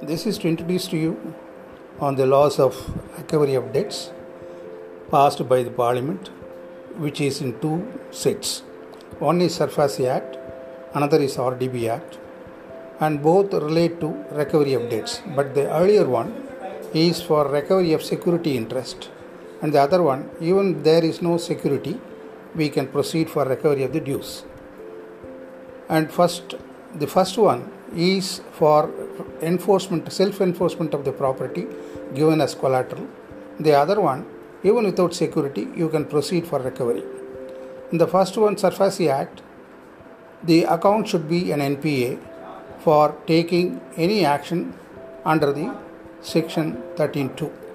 This is to introduce to you on the laws of recovery of debts passed by the Parliament, which is in two sets. One is SARFAESI Act, another is RDB Act, and both relate to recovery of debts. But the earlier one is for recovery of security interest, and the other one, even there is no security, we can proceed for recovery of the dues. And first, the first one is for enforcement, self enforcement of the property given as collateral. The other one, even without security, you can proceed for recovery. In the first one, SARFAESI Act, the account should be an NPA for taking any action under the section 13.2.